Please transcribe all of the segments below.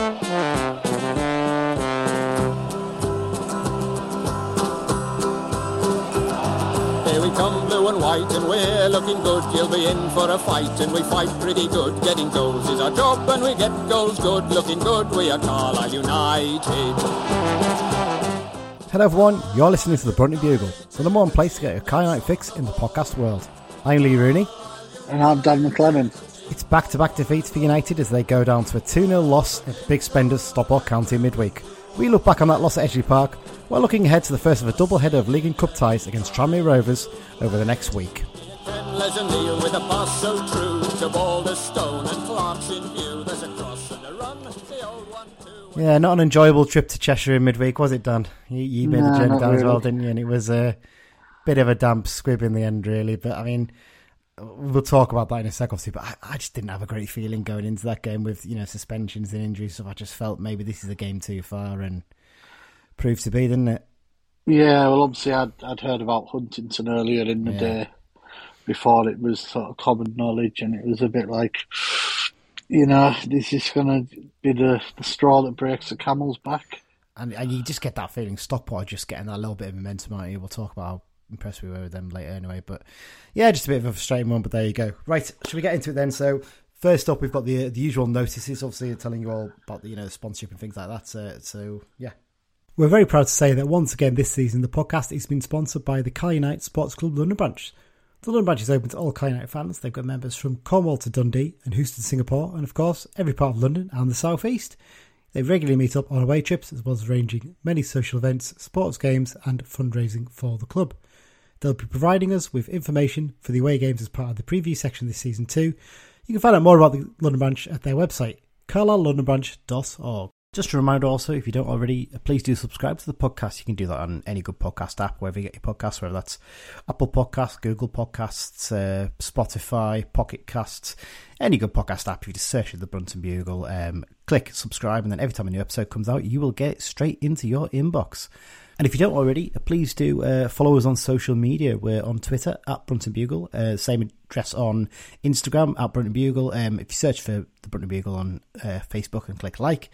Here we come, blue and white, and we're looking good. You'll be in for a fight, and we fight pretty good. Getting goals is our job, and we get goals good. Looking good, we are Carlisle United. Hello everyone, you're listening to the Brunton Bugle, the number one place to get your Car Night fix in the podcast world. I'm Lee Rooney. And I'm Dan MacLennan. It's back-to-back defeats for United as they go down to a 2-0 loss at Big Spenders Stockport County midweek. We look back on that loss at Edgeley Park while looking ahead to the first of a double header of League and Cup ties against Tranmere Rovers over the next week. Les O'Neill with a pass so true to Balderstone and Clark's in view. There's a cross and a run. The old one too. Yeah, not an enjoyable trip to Cheshire in midweek, was it, Dan? You, you made the journey not down as well, didn't you? And it was a bit of a damp squib in the end, really. But I mean, we'll talk about that in a sec, obviously. But I, I just didn't have a great feeling going into that game with you know suspensions and injuries. So I just felt maybe this is a game too far, and proved to be, didn't it? Yeah, well, obviously, I'd, I'd heard about Huntington earlier in the Yeah. day before it was sort of common knowledge, and it was a bit like, you know, this is going to be the, the straw that breaks the camel's back. And, and you just get that feeling Stockport just getting that little bit of momentum out of you. We'll talk about impressed we were with them later anyway. But yeah, just a bit of a frustrating one, but there you go. Right, should we get into it then? So first up, we've got the the usual notices, obviously telling you all about the, you know sponsorship and things like that. So, so yeah. We're very proud to say that once again this season the podcast has been sponsored by the Cal United Sports Club London branch. The London branch is open to all Cal United fans. They've got members from Cornwall to Dundee and Houston, Singapore, and of course every part of London and the South East. They regularly meet up on away trips as well as arranging many social events, sports games, and fundraising for the club. They'll be providing us with information for the away games as part of the preview section this season too. You can find out more about the London branch at their website, carlisle.londonbranch.org. Just a reminder also, if you don't already, uh, please do subscribe to the podcast. You can do that on any good podcast app, wherever you get your podcasts, whether that's Apple Podcasts, Google Podcasts, uh, Spotify, Pocket Casts, any good podcast app. You just search the Brunton Bugle, um, click subscribe, and then every time a new episode comes out, you will get it straight into your inbox. And if you don't already, please do uh, follow us on social media. We're on Twitter at Brunton Bugle, uh, same address on Instagram at Brunton Bugle. Um, if you search for the Brunton Bugle on uh, Facebook and click like,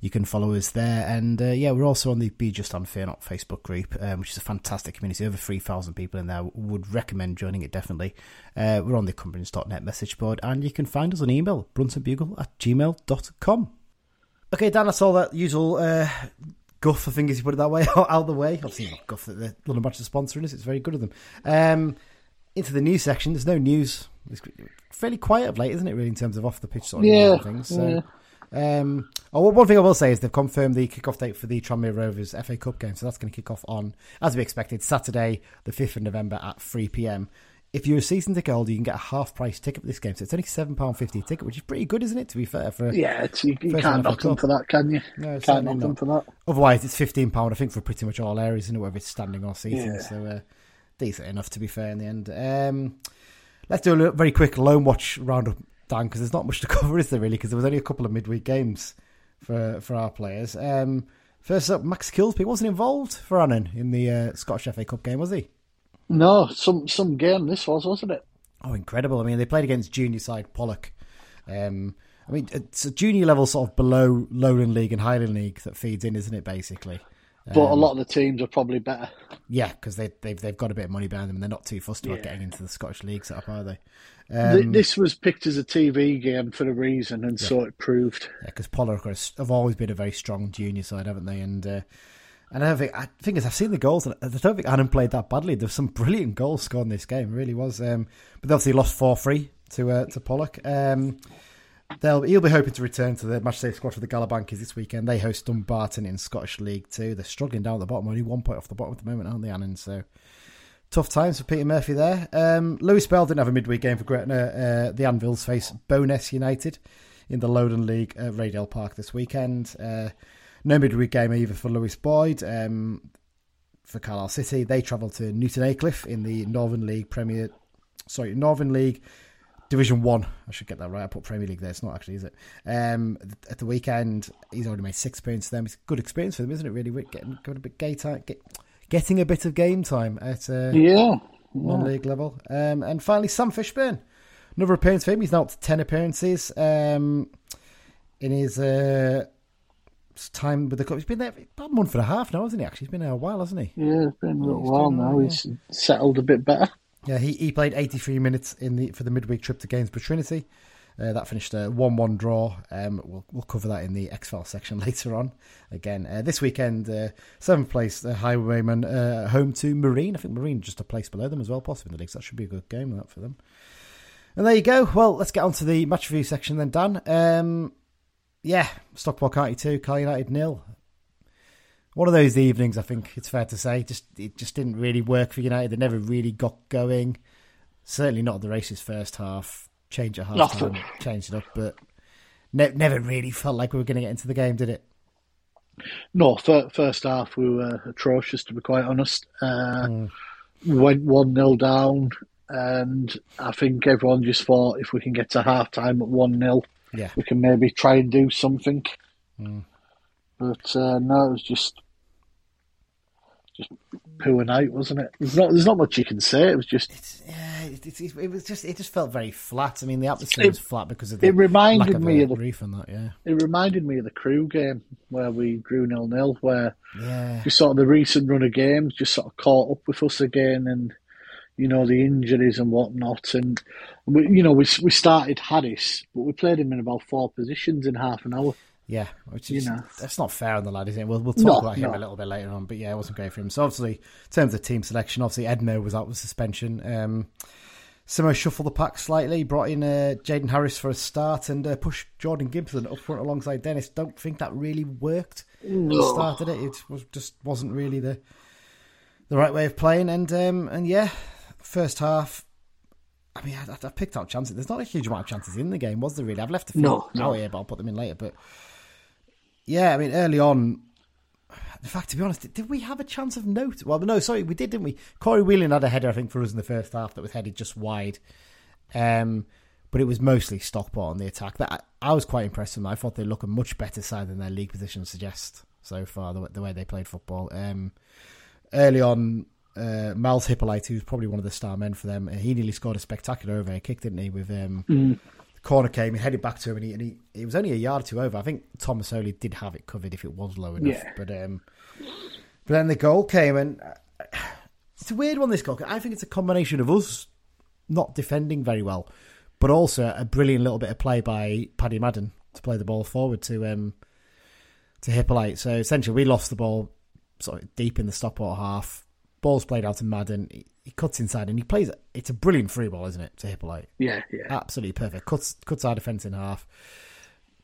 you can follow us there. And uh, yeah, we're also on the Be Just on Fear Not Facebook group, um, which is a fantastic community. Over 3,000 people in there. Would recommend joining it definitely. Uh, we're on the Cumbrians.net message board, and you can find us on email, bruntonbugle at gmail.com. Okay, Dan, that's all that usual uh, guff, I think, as you put it that way, out of the way. Obviously, not guff that the London Branch is sponsoring us. It's very good of them. Um, into the news section. There's no news. It's fairly quiet of late, isn't it? Really, in terms of off the pitch sort of Yeah, things. So, um, oh, one thing I will say is they've confirmed the kick-off date for the Tranmere Rovers FA Cup game, so that's going to kick off on, as we expected, Saturday, the fifth of November at three pm. If you're a season ticket holder, you can get a half-price ticket for this game, so it's only seven pound fifty a ticket, which is pretty good, isn't it? To be fair, for Yeah, it's, you, you can't knock for them for that, can you? No, can't knock them for that. Otherwise, it's fifteen pound. I think for pretty much all areas, it? Whether it's standing or seating. Yeah. So uh, decent enough to be fair in the end. Um, let's do a very quick loan watch roundup, Dan, because there's not much to cover, is there really? Because there was only a couple of midweek games for for our players. Um, first up, Max Kilsby wasn't involved for Annan in the uh, Scottish FA Cup game, was he? No, some some game this was, wasn't it? Oh, incredible! I mean, they played against junior side Pollok. Um, I mean, it's a junior level sort of below Lowland League and Highland League that feeds in, isn't it? Basically. But a Um, lot of the teams are probably better. Yeah, because they, they've they've got a bit of money behind them, and they're not too fussed about Yeah. getting into the Scottish League setup, are they? Um, this was picked as a TV game for a reason, and so it proved. yeah, because Pollok have always been a very strong junior side, haven't they? And uh, and I don't think I think is I've seen the goals, and I don't think Adam played that badly. There There's some brilliant goals scored in this game, really was. Um, but they obviously lost four three to uh, to Pollok. Um, They'll, he'll be hoping to return to the matchday squad for the Galabankers this weekend. They host Dumbarton in Scottish League Two. They're struggling down at the bottom, only one point off the bottom at the moment, aren't they, Annan? So tough times for Peter Murphy there. Um, Lewis Bell didn't have a midweek game for Gretna. Uh, the Anvils face Bo'ness United in the Lowland League at Raydale Park this weekend. Uh, no midweek game either for Lewis Boyd. Um, for Carlisle City, they travel to Newton Aycliffe in the Northern League Premier. Sorry, Northern League Division One. I should get that right. I put Premier League there. It's not actually, is it? Um, at the weekend, he's already made six points for them. It's a good experience for them, isn't it? Really, getting got a bit game time, get, getting a bit of game time at uh, Yeah. non-league level. Um, and finally, Sam Fishburn, another appearance for him. He's now up to ten appearances. Um, in his uh, time with the club. He's been there about a month and a half now, hasn't he? Actually, he's been there a while, hasn't he? Yeah, it's been a little while now. well, He's settled a bit better. Yeah, he, he played 83 minutes in the for the midweek trip to Gainsborough Trinity. Uh, that finished a 1 1 draw. Um, we'll, we'll cover that in the X File section later on. Again, uh, this weekend, uh, seventh place, the Highwaymen uh, home to Marine. I think Marine just a place below them as well, possibly in the league. So that should be a good game that for them. And there you go. Well, let's get on to the match review section then, Dan. Um, yeah, Stockport County 2, Cal United nil. One of those evenings, I think it's fair to say. Just It just didn't really work for United. They never really got going. Certainly not the races first half. Change at half Nothing. time, changed it up, but ne- never really felt like we were going to get into the game, did it? No, fir- first half we were atrocious, to be quite honest. Uh, Went 1 0 down, and I think everyone just thought if we can get to half time at 1 0, Yeah. we can maybe try and do something. Mm. But uh, no, it was just just poor night, wasn't it? There's not there's not much you can say. It was just It's, yeah, it, it, it was just it just felt very flat. I mean, the atmosphere It- was flat because of the it reminded of me of the- reef and that. Yeah, it reminded me of the Crewe game where we drew nil nil, where yeah, just sort of the recent run of games just sort of caught up with us again, and you know the injuries and whatnot, and we, you know we we started Harris, but we played him in about four positions in half an hour. yeah. Which You know. that's not fair on the lad, is it? We'll we'll talk No, about him no. a little bit later on, but yeah, it wasn't great for him. So obviously, in terms of team selection, obviously Edno was out with suspension. Um, Simo shuffled the pack slightly, brought in uh, Jaden Harris for a start, and uh, pushed Jordan Gibson up front alongside Dennis. Don't think that really worked. when we started it. It was just wasn't really the the right way of playing. And um, and yeah, first half. I mean, I, I picked out chances. There's not a huge amount of chances in the game, was there? Really, I've left a few No, no. out here, but I'll put them in later. But yeah, I mean, early on. In fact, to be honest, did, did we have a chance of note? Well, no, sorry, we did, didn't we? Corey Whelan had a header, I think, for us in the first half that was headed just wide. Um, but it was mostly Stockport on the attack. That I, I was quite impressed with them. I thought they look a much better side than their league position suggests so far. The, way- the way they played football. Um, early on, uh, Myles Hippolyte, who's probably one of the star men for them, uh, he nearly scored a spectacular over kick, didn't he? With um, the corner came, he headed back to him, and he, and he it was only a yard or two over. I think Thomas Holy did have it covered if it was low enough. Yeah. But um, but then the goal came, and uh, it's a weird one. This goal, I think it's a combination of us not defending very well, but also a brilliant little bit of play by Paddy Madden to play the ball forward to um to Hippolyte. So essentially, we lost the ball sort of deep in the Stockport half. Ball's played out to Madden. He, he cuts inside and he plays. it. It's a brilliant free ball, isn't it, to Hippolyte? Yeah, yeah. Absolutely perfect. Cuts cuts our defence in half.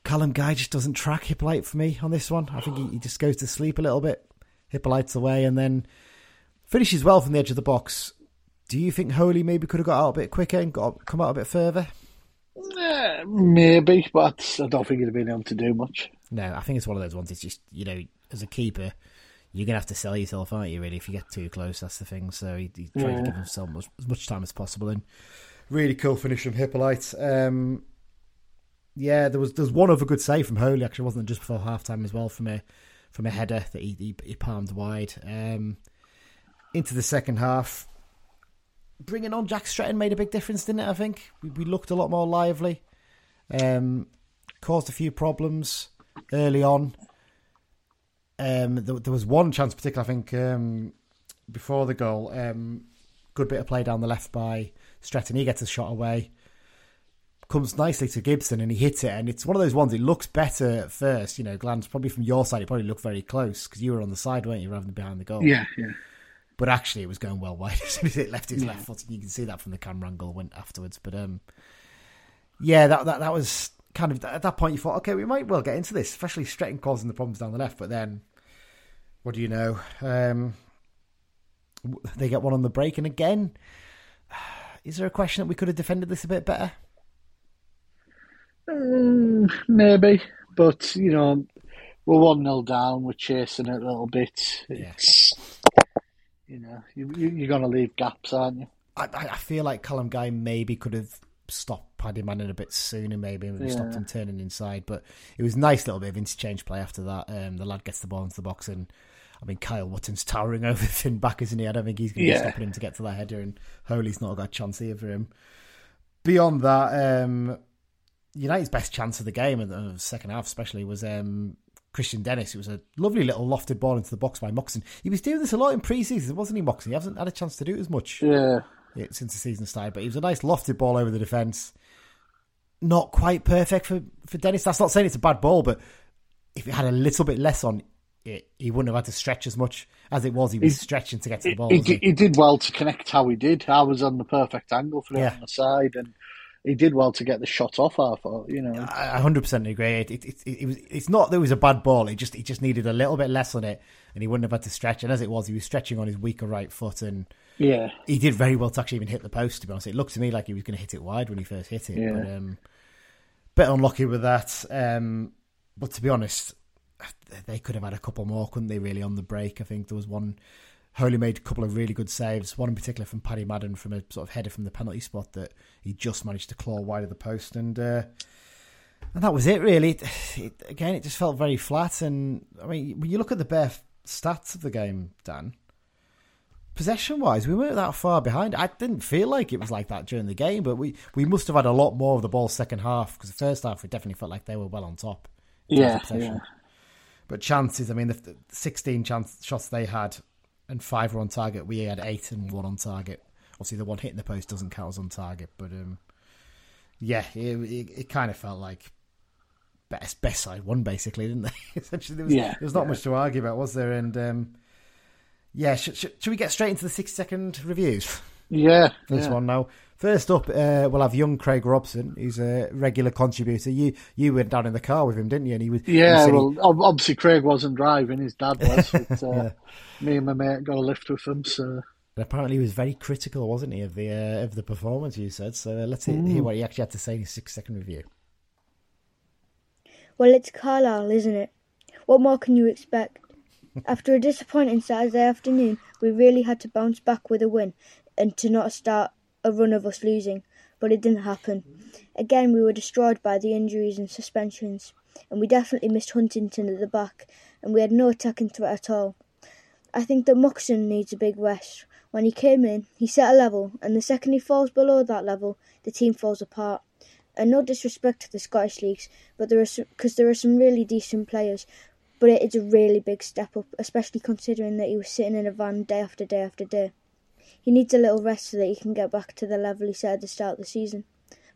Callum Guy just doesn't track Hippolyte for me on this one. I think he, he just goes to sleep a little bit. Hippolyte's away and then finishes well from the edge of the box. Do you think Holy maybe could have got out a bit quicker and got come out a bit further? Eh, maybe, but I don't think he'd have been able to do much. No, I think it's one of those ones. It's just you know, as a keeper, you're gonna have to sell yourself, aren't you? Really, if you get too close, that's the thing. So he, he tried to give himself as, as much time as possible, and really cool finish from Hippolyte. Um, yeah, there was there was one other good save from Holy. Actually, wasn't it just before half time as well from a from a header that he he, he palmed wide. Um, into the second half, bringing on Jack Stretton made a big difference, didn't it? I think we, we looked a lot more lively. Um, caused a few problems early on. Um, there, there was one chance, particular I think, um, before the goal. Um, good bit of play down the left by Stretton. He gets a shot away, comes nicely to Gibson, and he hits it. And it's one of those ones. It looks better at first, you know. Glance probably from your side, it probably looked very close because you were on the side, weren't you, rather than behind the goal? Yeah, yeah. But actually, it was going well wide as soon as it left his left foot, and you can see that from the camera angle went afterwards. But um, yeah, that that that was kind of at that point you thought, okay, we might well get into this, especially Stretton causing the problems down the left. But then, what do you know? Um, they get one on the break, and again, is there a question that we could have defended this a bit better? Mm, maybe, but you know, we're one 0 down. We're chasing it a little bit. Yeah. It's, you know, you, you, you're going to leave gaps, aren't you? I I feel like Callum Guy maybe could have stopped Paddy Manning a bit sooner, maybe, and stopped Yeah. him turning inside. But it was a nice little bit of interchange play after that. Um, the lad gets the ball into the box, and I mean, Kyle Wootton's towering over Finn back, isn't he? I don't think he's going to be Yeah. stopping him to get to that header, and Holy's not got a chance here for him. Beyond that, um, United's best chance of the game, and the second half especially, was um, Kristian Dennis. It was a lovely little lofted ball into the box by Moxon. He was doing this a lot in pre-season, wasn't he, Moxon? He hasn't had a chance to do it as much Yeah. since the season started, but he was a nice lofted ball over the defence. Not quite perfect for, for Dennis. That's not saying it's a bad ball, but if it had a little bit less on it, he wouldn't have had to stretch as much as it was. He was He- stretching to get to the ball. He, did, he did well to connect how he did. I was on the perfect angle for him Yeah. on the side, and he did well to get the shot off. I thought, you know, I hundred percent agree. It, it, it, it was. It's not that it was a bad ball. It just. It just needed a little bit less on it, and he wouldn't have had to stretch. And as it was, he was stretching on his weaker right foot, and yeah, he did very well to actually even hit the post. To be honest, it looked to me like he was going to hit it wide when he first hit it. Yeah. But um, bit unlucky with that. Um, but to be honest, they could have had a couple more, couldn't they? Really on the break, I think there was one. Holy made a couple of really good saves. One in particular from Paddy Madden from a sort of header from the penalty spot that he just managed to claw wide of the post, and uh, and that was it. Really, it, it, again, it just felt very flat. And I mean, when you look at the bare stats of the game, Dan, possession wise, we weren't that far behind. I didn't feel like it was like that during the game, but we, we must have had a lot more of the ball second half because the first half we definitely felt like they were well on top. in terms of yeah, yeah. But chances, I mean, the, the 16 chance shots they had and five were on target. We had eight and one on target. Obviously, the one hitting the post doesn't count as on target, but um, yeah, it, it, it kind of felt like best best side won basically, didn't they? Essentially, there was, Yeah, there was not yeah. much to argue about, was there? And um, yeah, should, should, should we get straight into the six second reviews? Yeah, this yeah. one now. First up, uh, we'll have young Craig Robson. He's a regular contributor. You you went down in the car with him, didn't you? And he was he Yeah, said he- well, ob- obviously Craig wasn't driving; his dad was. But, uh, Yeah. Me and my mate got a lift with him, so And apparently, he was very critical, wasn't he, of the uh, of the performance? You said so. Uh, let's hear, hear what he actually had to say in his six second review. Well, it's Carlisle, isn't it? What more can you expect? After a disappointing Saturday afternoon, we really had to bounce back with a win and to not start a run of us losing, but it didn't happen. Again, we were destroyed by the injuries and suspensions, and we definitely missed Huntington at the back, and we had no attacking threat at all. I think that Moxon needs a big rest. When he came in, he set a level, and the second he falls below that level, the team falls apart. And no disrespect to the Scottish leagues, but there are because there are some really decent players, but it is a really big step up, especially considering that he was sitting in a van day after day after day. He needs a little rest so that he can get back to the level he set at the start of the season.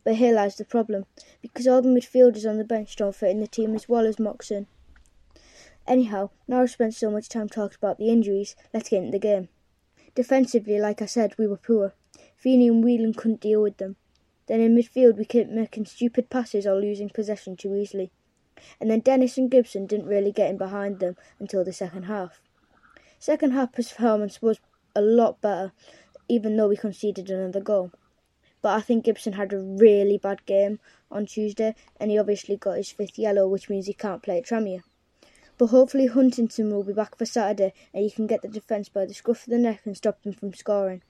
But here lies the problem, because all the midfielders on the bench don't fit in the team as well as Moxon. Anyhow, now I've spent so much time talking about the injuries, let's get into the game. Defensively, like I said, we were poor. Feeney and Whelan couldn't deal with them. Then in midfield, we kept making stupid passes or losing possession too easily. And then Dennis and Gibson didn't really get in behind them until the second half. Second half performance was a lot better, even though we conceded another goal. But I think Gibson had a really bad game on Tuesday, and he obviously got his fifth yellow, which means he can't play at Tranmere. But hopefully Huntington will be back for Saturday, and he can get the defence by the scruff of the neck and stop them from scoring.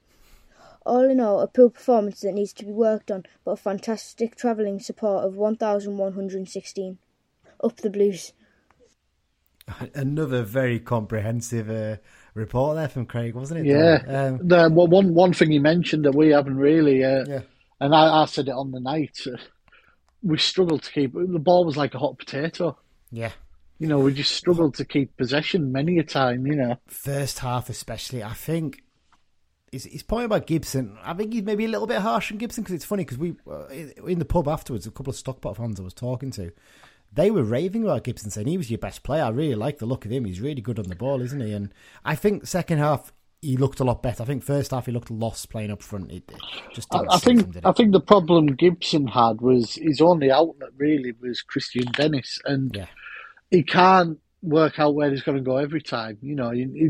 All in all, a poor performance that needs to be worked on, but a fantastic travelling support of 1,116. Up the Blues. Another very comprehensive uh, report there from Craig, wasn't it? yeah. Um, the well, one one thing he mentioned that we haven't really, uh, yeah. and I, I said it on the night, uh, we struggled to keep the ball was like a hot potato. Yeah. You know, we just struggled to keep possession many a time. You know, First half, especially, I think. His, his point about Gibson, I think he's maybe a little bit harsh on Gibson because it's funny because we uh, in- in the pub afterwards, a couple of Stockport fans I was talking to, they were raving about Gibson, saying he was your best player. I really like the look of him. He's really good on the ball, isn't he? And I think second half he looked a lot better. I think first half he looked lost playing up front. It, just I, didn't I him, think did I think the problem Gibson had was his only outlet really was Kristian Dennis, and Yeah. he can't work out where he's going to go every time. You know, he, he,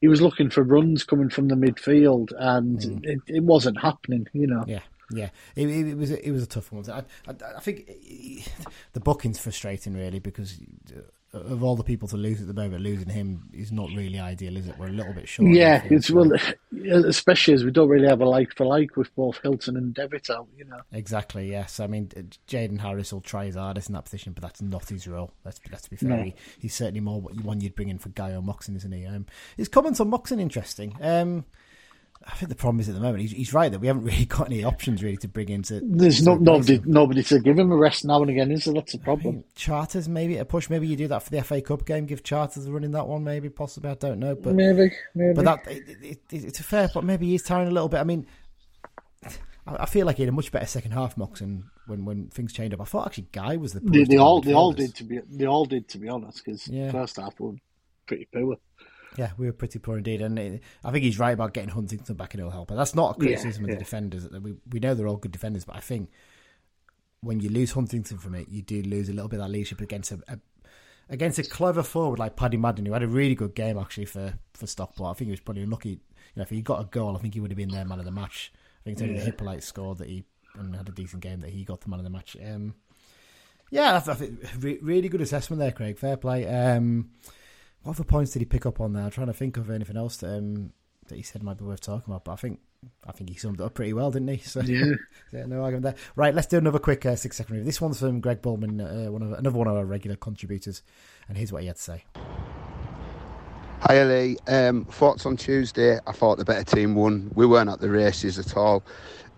he was looking for runs coming from the midfield, and it, it wasn't happening. You know, Mm. Yeah, yeah. It, it, it was it was a tough one. I, I, I think the booking's frustrating really because of all the people to lose at the moment, losing him is not really ideal, is it? We're a little bit short. yeah, it's so- well, especially as we don't really have a like for like with both Hilton and Devitt out. You know, Exactly. Yes. I mean, Jaden Harris will try his hardest in that position, but that's not his role. Let's let's be fair. No. He, he's certainly more what- one you'd bring in for Guy or Moxon, isn't he? Um, his comments on Moxon interesting. Um, I think the problem is at the moment he's, he's right that we haven't really got any options really to bring into. There's no, nobody nobody to give him a rest now and again, is there? That's a problem. Charters maybe a push. Maybe you do that for the FA Cup game. Give Charters a run in that one. Maybe possibly. I don't know, but maybe, maybe. But that it, it, it's a fair. But maybe he's tiring a little bit. I mean, I feel like he had a much better second half, Moxon, when when things changed up. I thought actually Guy was the. They, they all they all did to be they all did to be honest because yeah. first half were pretty poor. Yeah, we were pretty poor indeed, and it, I think he's right about getting Huntington back in. It'll help, but that's not a criticism yeah, of the defenders. We we know they're all good defenders, but I think when you lose Huntington from it, you do lose a little bit of that leadership against a, a against a clever forward like Paddy Madden, who had a really good game actually for for Stockport. I think he was probably unlucky. You know, if he got a goal, I think he would have been their man of the match. I think it's only yeah. the Hippolyte scored that he and had a decent game that he got the man of the match. Um, yeah, I think really good assessment there, Craig. Fair play. Um, what other points did he pick up on there? I'm trying to think of anything else that, um, that he said might be worth talking about, but I think I think he summed it up pretty well, didn't he? So, yeah. yeah no argument there. Right, let's do another quick uh, six second review. This one's from Greg Bullman, uh, one of another one of our regular contributors, and here's what he had to say. Hi, Lee. Um, thoughts on Tuesday? I thought the better team won. We weren't at the races at all.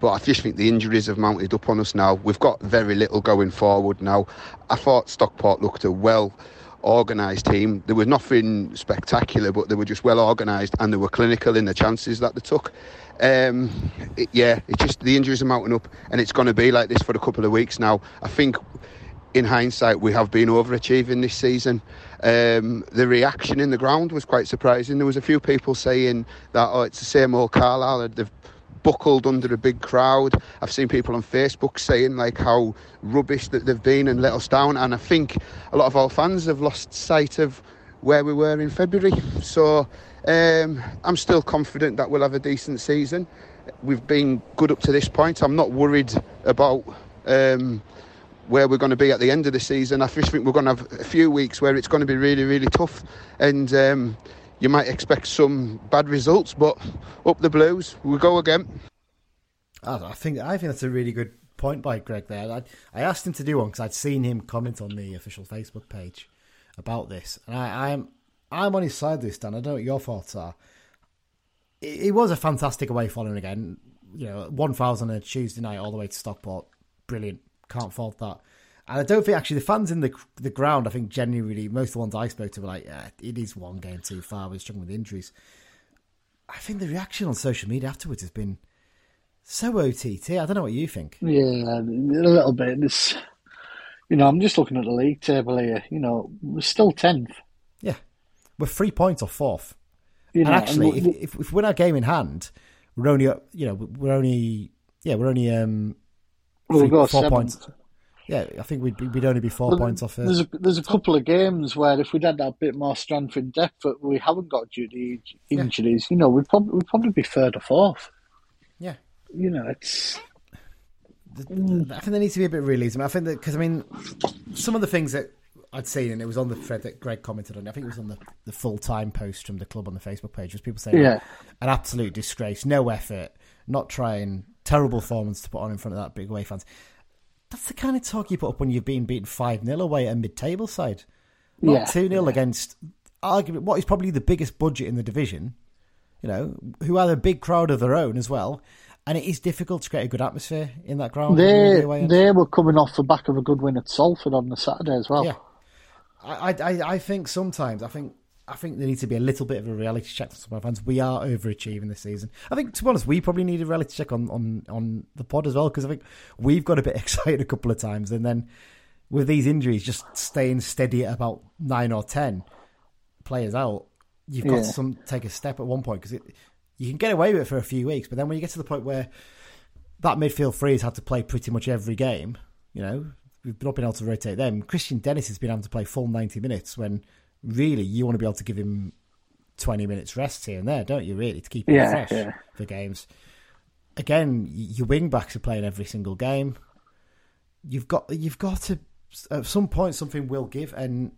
But I just think the injuries have mounted up on us now. We've got very little going forward now. I thought Stockport looked a well organised team. There was nothing spectacular, but they were just well organised and they were clinical in the chances that they took. Um, it, yeah, it's just the injuries are mounting up, and it's going to be like this for a couple of weeks now. I think, in hindsight, we have been overachieving this season. Um, the reaction in the ground was quite surprising. There was a few people saying that oh, it's the same old Carlisle. They've buckled under a big crowd. I've seen people on Facebook saying like how rubbish that they've been and let us down. And I think a lot of our fans have lost sight of where we were in February. So um, I'm still confident that we'll have a decent season. We've been good up to this point. I'm not worried about. Um, where we're going to be at the end of the season. I think we're going to have a few weeks where it's going to be really, really tough. And um, you might expect some bad results, but up the Blues, we go again. I think I think that's a really good point by Greg there. I, I asked him to do one because I'd seen him comment on the official Facebook page about this, and I, I'm I'm on his side this, Dan. I don't know what your thoughts are. It, it was a fantastic away following again. You know, one thousand a Tuesday night all the way to Stockport, brilliant. Can't fault that. And I don't think actually the fans in the the ground. I think genuinely most of the ones I spoke to were like, "Yeah, it is one game too far. We're struggling with injuries." I think the reaction on social media afterwards has been so OTT. I don't know what you think. Yeah, a little bit. It's, you know, I'm just looking at the league table here. You know, we're still tenth. Yeah, we're three points off fourth. You know, and actually, and if, if, if we win our game in hand, we're only, you know, we're only, yeah, we're only um, three, four seven. points. Yeah, I think we'd we'd only be four well, points off. There's a there's a couple of games where if we'd had that bit more strength in depth, but we haven't got due to injuries, yeah. you know, we'd probably we'd probably be third or fourth. Yeah, you know, it's. I think there needs to be a bit of realism. I think that because I mean, some of the things that I'd seen, and it was on the thread that Greg commented on. I think it was on the, the full time post from the club on the Facebook page. Was people saying, yeah. an absolute disgrace, no effort, not trying, terrible performance to put on in front of that big away fans that's the kind of talk you put up when you've been beaten 5 0 away at a mid table side. Not 2 yeah, 0 yeah. against argument what is probably the biggest budget in the division, you know, who have a big crowd of their own as well. And it is difficult to create a good atmosphere in that ground. They, the they were coming off the back of a good win at Salford on the Saturday as well. Yeah. I, I, I think sometimes, I think I think there needs to be a little bit of a reality check for some of our fans. We are overachieving this season. I think, to be honest, we probably need a reality check on, on, on the pod as well because I think we've got a bit excited a couple of times, and then with these injuries, just staying steady at about nine or ten players out, you've got yeah. to some, take a step at one point because you can get away with it for a few weeks, but then when you get to the point where that midfield three has had to play pretty much every game, you know, we've not been able to rotate them. Kristian Dennis has been able to play full ninety minutes when really you want to be able to give him 20 minutes rest here and there, don't you, really, to keep him yeah, fresh yeah. for games. Again, your wing backs are playing every single game. You've got you've got to at some point something will give, and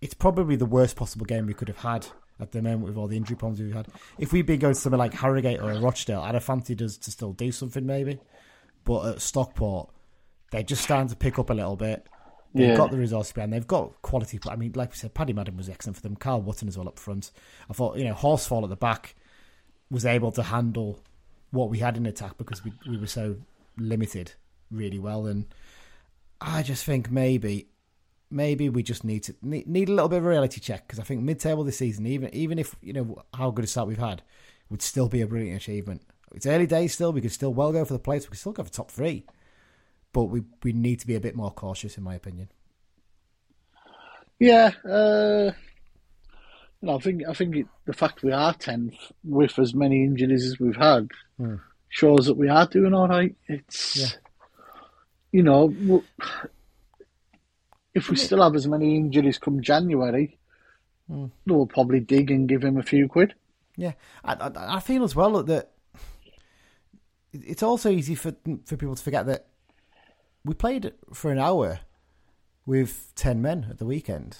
it's probably the worst possible game we could have had at the moment with all the injury problems we've had. If we'd been going to somewhere like Harrogate or Rochdale, I'd have fancied us to still do something maybe. But at Stockport, they're just starting to pick up a little bit. They've yeah. got the resources behind. They've got quality. I mean, like we said, Paddy Madden was excellent for them. Carl Wootton as well up front. I thought, you know, Horsfall at the back. was able to handle what we had in attack because we we were so limited really well. And I just think maybe maybe we just need to need, need a little bit of a reality check because I think mid table this season, even even if you know how good a start we've had, would still be a brilliant achievement. It's early days still. We could still well go for the playoffs. We could still go for top three, but we we need to be a bit more cautious, in my opinion. Yeah, uh, I think I think it, the fact we are tenth with as many injuries as we've had Hmm. shows that we are doing all right. It's Yeah. you know if we still have as many injuries come January, Hmm. we'll probably dig and give him a few quid. Yeah, I, I, I feel as well that it's also easy for for people to forget that we played for an hour with ten men at the weekend,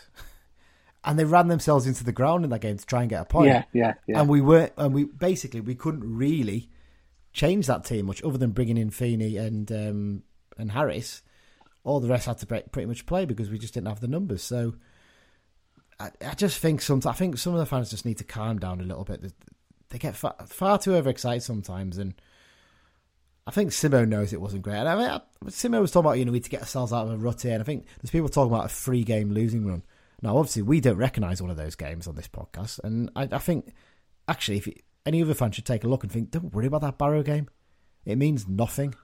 and they ran themselves into the ground in that game to try and get a point. Yeah, yeah, yeah. And we weren't, and we basically we couldn't really change that team much, other than bringing in Feeney and um, and Harris. All the rest had to pretty much play because we just didn't have the numbers. So I, I just think some I think some of the fans just need to calm down a little bit. They- They get far, far too overexcited sometimes, and I think Simo knows it wasn't great. And I mean, I, Simo was talking about you know we need to get ourselves out of a rut here, and I think there's people talking about a three game losing run. Now, obviously, we don't recognise one of those games on this podcast, and I, I think actually, if you, any other fan should take a look and think, don't worry about that Barrow game. It means nothing.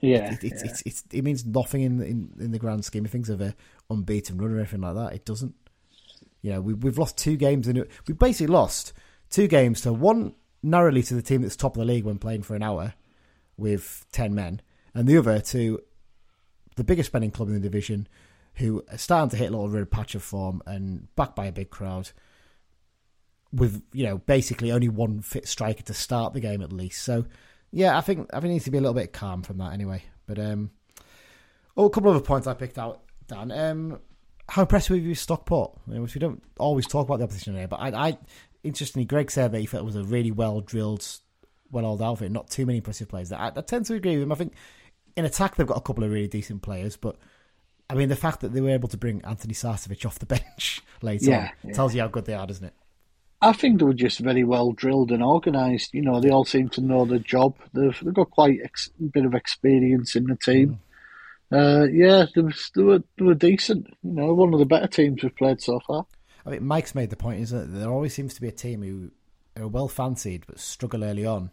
yeah, It, it's, it's, it's, it means nothing in, in, in the grand scheme of things of a unbeaten run or anything like that. It doesn't. You know, we, we've lost two games in it. We basically lost two games to one narrowly to the team that's top of the league when playing for an hour with 10 men, and the other to the biggest spending club in the division who are starting to hit a little red patch of form and backed by a big crowd with, you know, basically only one fit striker to start the game at least. So, yeah, I think I think needs to be a little bit calm from that anyway. But um, oh, a couple of other points I picked out, Dan. Um, how impressed were you with Stockport? Know, which we don't always talk about the opposition here, but I, I interestingly, Greg said that he felt it was a really well drilled, well oiled outfit. Not too many impressive players. I, I tend to agree with him. I think in attack they've got a couple of really decent players, but I mean the fact that they were able to bring Antoni Sarcevic off the bench later Yeah, on yeah. tells you how good they are, doesn't it? I think they were just very well drilled and organised. You know, they all seem to know their job. They've, they've got quite ex- a bit of experience in the team. Uh, yeah, they, they were they were decent. You know, one of the better teams we've played so far. I mean, Mike's made the point, isn't it? There always seems to be a team who are well fancied but struggle early on.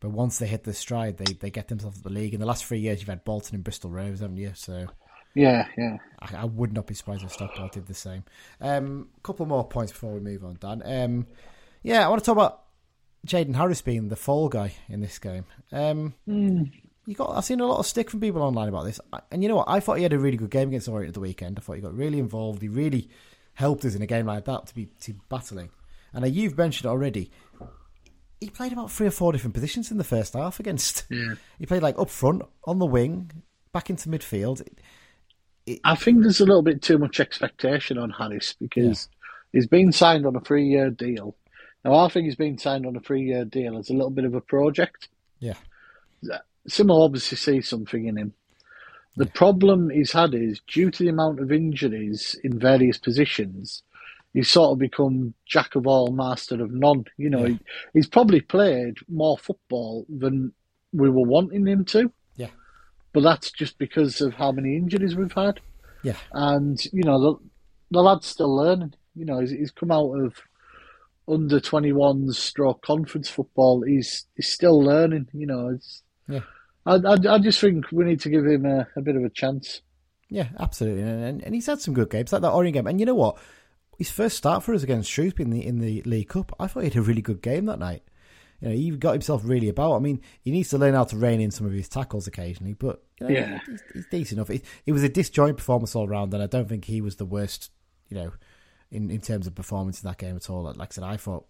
But once they hit the stride, they, they get themselves the league. In the last three years, you've had Bolton and Bristol Rovers, haven't you? So Yeah, yeah. I, I would not be surprised if Stockport did the same. A um, couple more points before we move on, Dan. Um, yeah, I want to talk about Jaden Harris being the fall guy in this game. Um, you got I've seen a lot of stick from people online about this, and you know what? I thought he had a really good game against Orient at the weekend. I thought he got really involved. He really helped us in a game like that to be to battling. And uh, you've mentioned already. He played about three or four different positions in the first half against. Yeah. He played like up front, on the wing, back into midfield. I think there's a little bit too much expectation on Harris because he's been signed on a three year deal. Now, I think he's been signed on a three year deal as a little bit of a project. Yeah, Simo obviously sees something in him. The problem he's had is due to the amount of injuries in various positions, he's sort of become jack of all, master of none. You know, he, he's probably played more football than we were wanting him to, yeah, but that's just because of how many injuries we've had. yeah. And, you know, the, the lad's still learning. You know, he's, he's come out of under 21s stroke conference football. He's, he's still learning, you know. It's, Yeah. I, I, I just think we need to give him a, a bit of a chance. Yeah, absolutely, and, and, and he's had some good games, like that Orient game. And you know what? His first start for us against Shrewsbury in the in the League Cup, I thought he had a really good game that night. You know, he got himself really about. I mean, he needs to learn how to rein in some of his tackles occasionally, but you know, Yeah. he's, he's decent enough. It, it was a disjoint performance all round, and I don't think he was the worst. You know, in in terms of performance in that game at all. Like I said, I thought.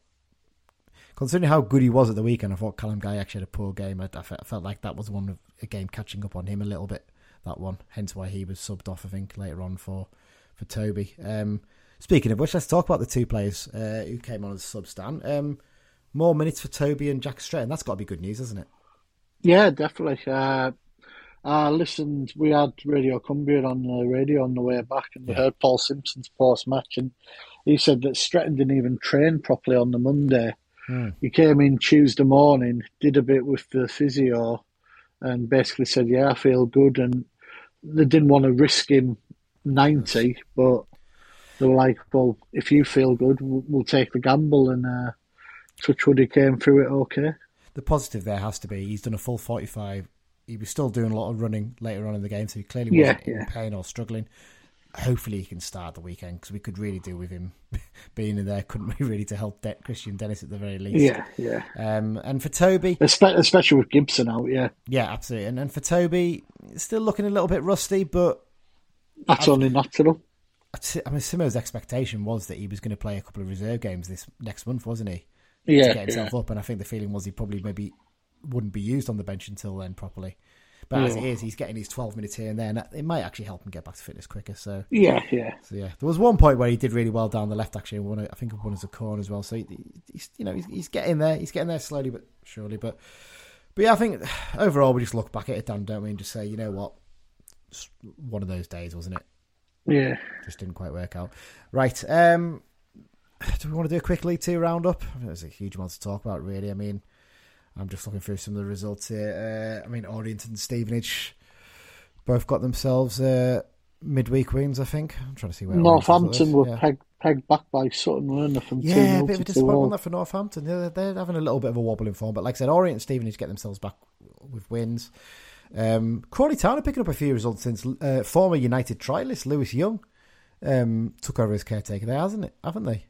Considering how good he was at the weekend, I thought Callum Guy actually had a poor game. I, I fe- I felt like that was one of a game catching up on him a little bit. That one, hence why he was subbed off. I think later on for for Toby. Um, speaking of which, let's talk about the two players uh, who came on as subs. Dan, um, more minutes for Toby and Jack Stretton. That's got to be good news, hasn't it? Yeah, definitely. Uh, I listened, we had Radio Cumbria on the radio on the way back, and we Yeah. heard Paul Simpson's post match, and he said that Stretton didn't even train properly on the Monday He came in Tuesday morning, did a bit with the physio, and basically said, "Yeah, I feel good." And they didn't want to risk him ninety, but they were like, "Well, if you feel good, we'll, we'll take the gamble." And uh, Touchwood, he came through it okay. The positive there has to be he's done a full 45. He was still doing a lot of running later on in the game, so he clearly wasn't in yeah. pain or struggling. Hopefully, he can start the weekend because we could really do with him being in there, couldn't we? Really, to help De- Kristian Dennis at the very least. Yeah, yeah. Um, and for Toby, especially with Gibson out, yeah. yeah, absolutely. And, and for Toby, still looking a little bit rusty, but That's only natural. I mean, Simo's expectation was that he was going to play a couple of reserve games this next month, wasn't he? Yeah, to get himself yeah. up, and I think the feeling was he probably maybe wouldn't be used on the bench until then properly. But as it is, he's getting his 12 minutes here and there, and it might actually help him get back to fitness quicker. So, Yeah, yeah. so yeah, there was one point where he did really well down the left. Actually, one, I think one as a corner as well. So he, he's you know he's, he's getting there. He's getting there slowly but surely. But but yeah, I think overall we just look back at it, Dan, don't we, and just say, you know what, It's one of those days, wasn't it? Yeah. just didn't quite work out. Right. Um, do we want to do a quick League Two roundup? I think there's a huge amount to talk about, really. I mean, I'm just looking through some of the results here. Uh, I mean, Orient and Stevenage both got themselves uh, midweek wins, I think. I'm trying to see where Orient is at Northampton were Yeah. pegged, pegged back by Sutton, weren't they, from 2 Yeah, a bit of a 2 disappointment that for Northampton. They're, they're having a little bit of a wobble in form, but like I said, Orient and Stevenage get themselves back with wins. Um, Crawley Town are picking up a few results since uh, former United trialist Lewis Young um, took over as caretaker there, hasn't it? Haven't they?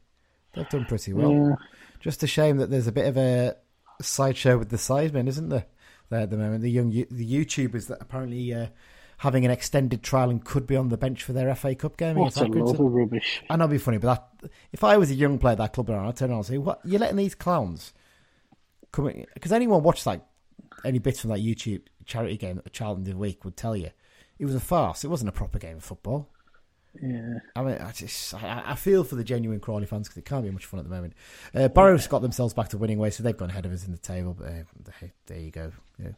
They've done pretty well. Yeah. Just a shame that there's a bit of a sideshow with the sidemen, isn't there? There at the moment, the young the YouTubers that apparently uh, having an extended trial and could be on the bench for their FA Cup game What a load of rubbish. I know it'd be funny, but that if I was a young player at that club, around, I'd turn around and say, "What you're letting these clowns come?" Because anyone watched like any bits from that YouTube charity game that Child of the Week would tell you it was a farce. It wasn't a proper game of football. Yeah. I mean, I just I, I feel for the genuine Crawley fans because it can't be much fun at the moment. Uh, Barrow's got themselves back to winning ways, so they've gone ahead of us in the table. But uh, there you go. Yeah.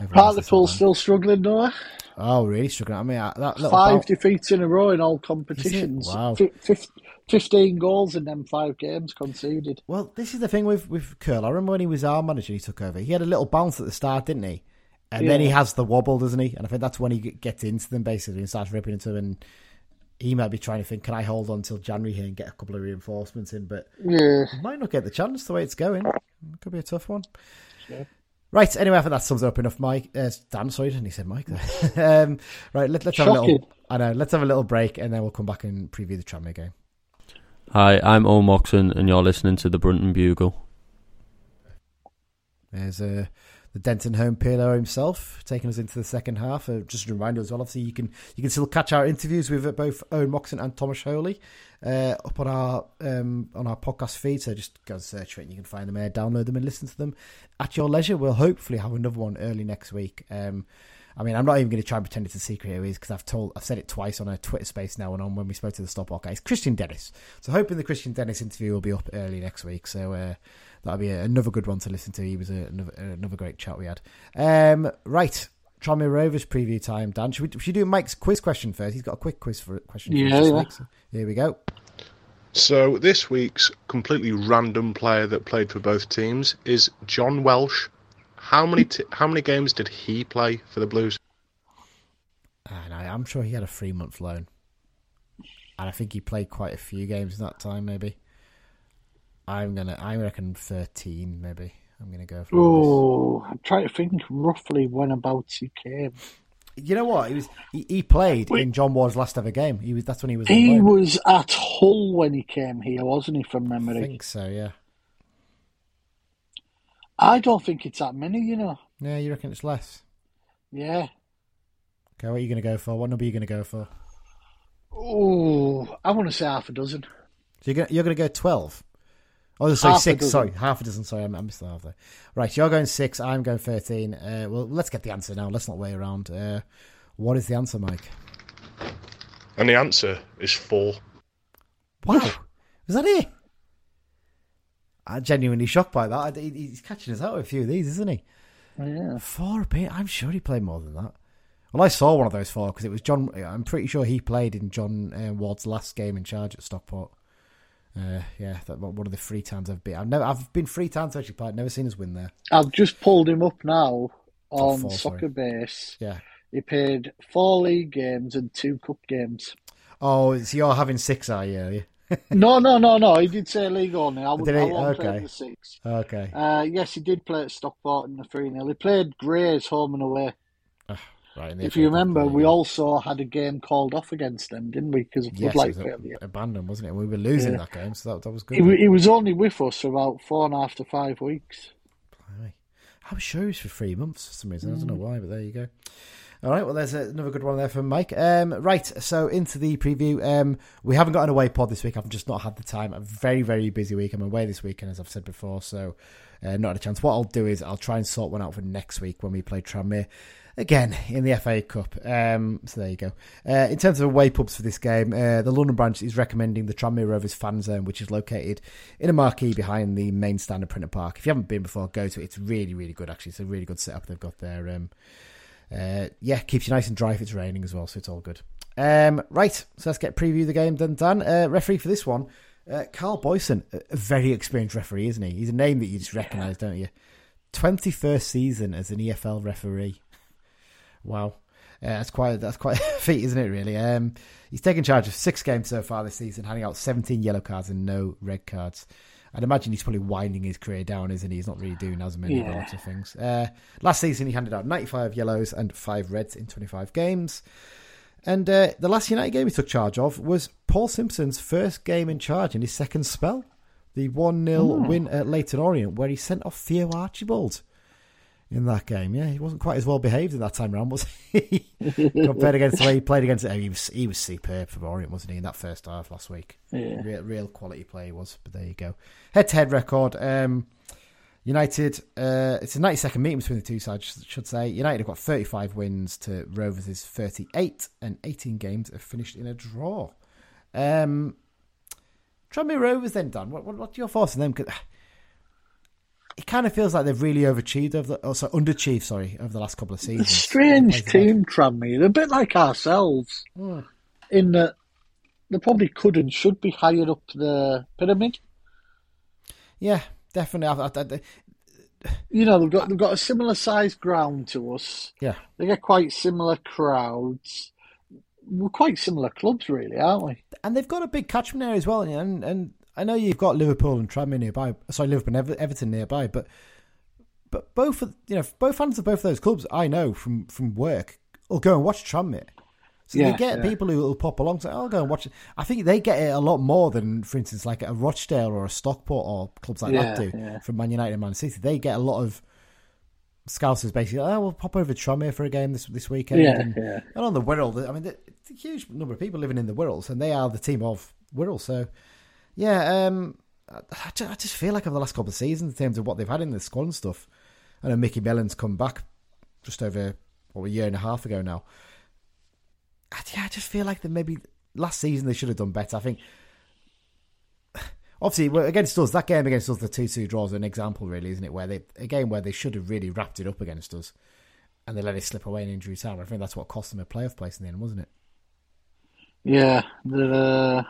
Everyone else is Hartlepool's still struggling, Noah. Oh, really struggling? I mean, uh, that Five bout- defeats in a row in all competitions. Wow. Fi- fif- 15 goals in them five games conceded. Well, this is the thing with with Curle. I remember when he was our manager, he took over. He had a little bounce at the start, didn't he? And then he has the wobble, doesn't he? And I think that's when he gets into them basically and starts ripping into them. And he might be trying to think, can I hold on till January here and get a couple of reinforcements in? But Yeah. might not get the chance the way it's going. It could be a tough one. Right. Anyway, I think that sums it up enough, Mike. Uh, Dan, sorry, didn't he say Mike? um, right. Let, let's have a little. I know. Let's have a little break, and then we'll come back and preview the Tranmere game. Hi, I'm Owen Moxon, and you're listening to the Brunton Bugle. There's uh, the Denton Holme Pirlo himself taking us into the second half. Uh, just a reminder as well, obviously you can you can still catch our interviews with uh, both Owen Moxon and Thomas Holy uh, up on our um, on our podcast feed. So just go and search for it, and you can find them there, download them, and listen to them at your leisure. We'll hopefully have another one early next week. Um, I mean, I'm not even going to try and pretend it's a secret who it is because I've told, I've said it twice on a Twitter space now and on when we spoke to the stop Stopwalk guys. Kristian Dennis. So hoping the Kristian Dennis interview will be up early next week. So uh, that'll be a, another good one to listen to. He was a, another, another great chat we had. Um, right, Tranmere Rovers preview time. Dan, should we, should we do Mike's quiz question first? He's got a quick quiz for question. Yeah, this yeah. week. So here we go. So this week's completely random player that played for both teams is John Welsh. How many t- how many games did he play for the Blues? And I, I'm sure he had a three month loan, and I think he played quite a few games in that time. Maybe I'm gonna, I reckon thirteen. Maybe I'm gonna go for. this. Oh, I'm trying to think roughly when about he came. You know what? He was he, he played in John Ward's last ever game. He was that's when he was. on He loan. was at Hull when he came here, wasn't he, from memory, I memory? think so. Yeah. I don't think it's that many, you know. Yeah, you reckon it's less? Yeah. Okay, what are you going to go for? What number are you going to go for? Oh, I want to say half a dozen. So you're going to, you're going to go twelve. Oh, sorry, Half a six. Sorry, half a dozen. Sorry, I I missed the half there. Right, you're going six. I'm going thirteen. Uh, well, let's get the answer now. Let's not wait around. Uh, what is the answer, Mike? And the answer is four. Wow, Is that it? I'm genuinely shocked by that. I- He's catching us out with a few of these, isn't he? Yeah. Four appear- I'm sure he played more than that. Well, I saw one of those four because it was John. I'm pretty sure he played in John uh, Ward's last game in charge at Stockport. Uh, yeah, that one of the three times I've been. I've never, I've been three times actually. I've never seen us win there. I've just pulled him up now on four, sorry. Soccer Base. Yeah. He played four league games and two cup games. Oh, so you're having six, are you? No, no, no, no. He did say league only. I would. Did he? I won't play Okay. the six. Okay. Uh, yes, he did play at Stockport in the three 0 He played Grays home and away. Right. in the If you remember, we also had a game called off against them, didn't we? Because of Yes, was failure. abandoned, wasn't it? And we were losing Yeah. that game, so that, that was good. He, he was only with us for about four and a half to five weeks. Blimey. I was sure he was for three months for some reason. I don't know Mm. why, but there you go. All right, well, there's another good one there from Mike. Um, right, so into the preview. Um, we haven't got an away pod this week. I've just not had the time. A very, very busy week. I'm away this weekend, as I've said before, so uh, not a chance. What I'll do is I'll try and sort one out for next week when we play Tranmere again in the FA Cup. Um, so there you go. Uh, in terms of away pubs for this game, uh, the London branch is recommending the Tranmere Rovers fan zone, which is located in a marquee behind the main stand of Prenton Park. If you haven't been before, go to it. It's really, really good. Actually, it's a really good setup they've got there. Um, uh, yeah, keeps you nice and dry if it's raining as well, so it's all good. Um, right, so let's get preview the game done. Dan, uh, referee for this one, uh, Carl Boyeson, a very experienced referee, isn't he? He's a name that you just recognise, don't you? Twenty first season as an EFL referee. Wow. Uh, that's quite that's quite a feat, isn't it? Really. Um, he's taken charge of six games so far this season, handing out 17 yellow cards and no red cards. I'd imagine he's probably winding his career down, isn't he? He's not really doing as many Yeah. lots of things. Uh, last season, he handed out 95 yellows and five reds in 25 games. And uh, the last United game he took charge of was Paul Simpson's first game in charge in his second spell. The 1 0 win at Leyton Orient, where he sent off Theo Archibald in that game. Yeah, he wasn't quite as well behaved in that time round, was he? Compared against the way he played against it. He was, he was superb for Orient, wasn't he, in that first half last week? Yeah. Real, real quality play he was, but there you go. Head to head record. Um, United, uh, it's a 90 second meeting between the two sides, I should say. United have got 35 wins to Rovers' 38, and 18 games have finished in a draw. Um, Tranmere Rovers then, Dan, what, what, what's your thoughts on them? 'Cause it kind of feels like they've really overachieved, over the, oh, sorry, underachieved, sorry, over the last couple of seasons. Strange team, Tranmere. They're a bit like ourselves Hmm. in that they probably could and should be higher up the pyramid. Yeah, definitely. I, I, I, You know, they've got they've got a similar sized ground to us. yeah, They get quite similar crowds. We're quite similar clubs, really, aren't we? and they've got a big catchment area as well. And and I know you've got Liverpool and Tranmere nearby. Sorry, Liverpool and Everton nearby, but but both of you know both fans of both of those clubs I know from from work will go and watch Tranmere. So Yeah, they get yeah. people who will pop along. and Say, "I'll go and watch it." I think they get it a lot more than, for instance, like a Rochdale or a Stockport or clubs like that do yeah. from Man United and Man City. They get a lot of scousers basically. Oh, we'll pop over to Tranmere for a game this this weekend. Yeah, and, yeah. and on the Wirral, I mean, it's a huge number of people living in the Wirrals, and they are the team of Wirral. So, yeah, um, I, I ju- I just feel like over the last couple of seasons, in terms of what they've had in the squad and stuff, I know Micky Mellon's come back just over what a year and a half ago now. I, yeah, I just feel like that maybe last season they should have done better. I think. Obviously, against us, that game against us, the two-two draw is an example, really, isn't it? Where they a game where they should have really wrapped it up against us, and they let it slip away in injury time. I think that's what cost them a playoff place in the end, wasn't it? Yeah, they're, uh,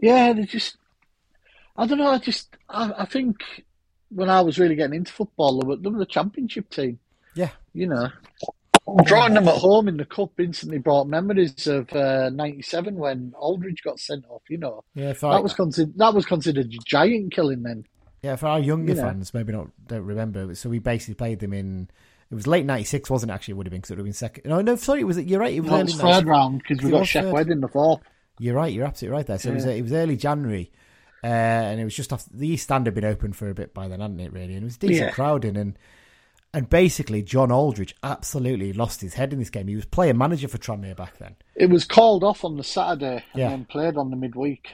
yeah, they just. I don't know. I just, I, I think when I was really getting into football, they were, they were the championship team. Yeah, You know, drawing them at home in the cup instantly brought memories of uh, '97 when Aldridge got sent off. You know, yeah. For that was considered that was considered a giant killing then. yeah for our younger you know. fans, maybe not don't remember. So we basically played them in. It was late '96, wasn't it? Actually, it would have been because it would have been second. No, no, sorry, it was. You're right. It was That early was third round because we got third. In the fourth. You're right. You're absolutely right there. So it was it was early January, uh, and it was just after the East Stand had been open for a bit by then, hadn't it? Really, and it was decent Yeah. crowding and. And basically, John Aldridge absolutely lost his head in this game. He was player manager for Tranmere back then. It was called off on the Saturday and Yeah. then played on the midweek.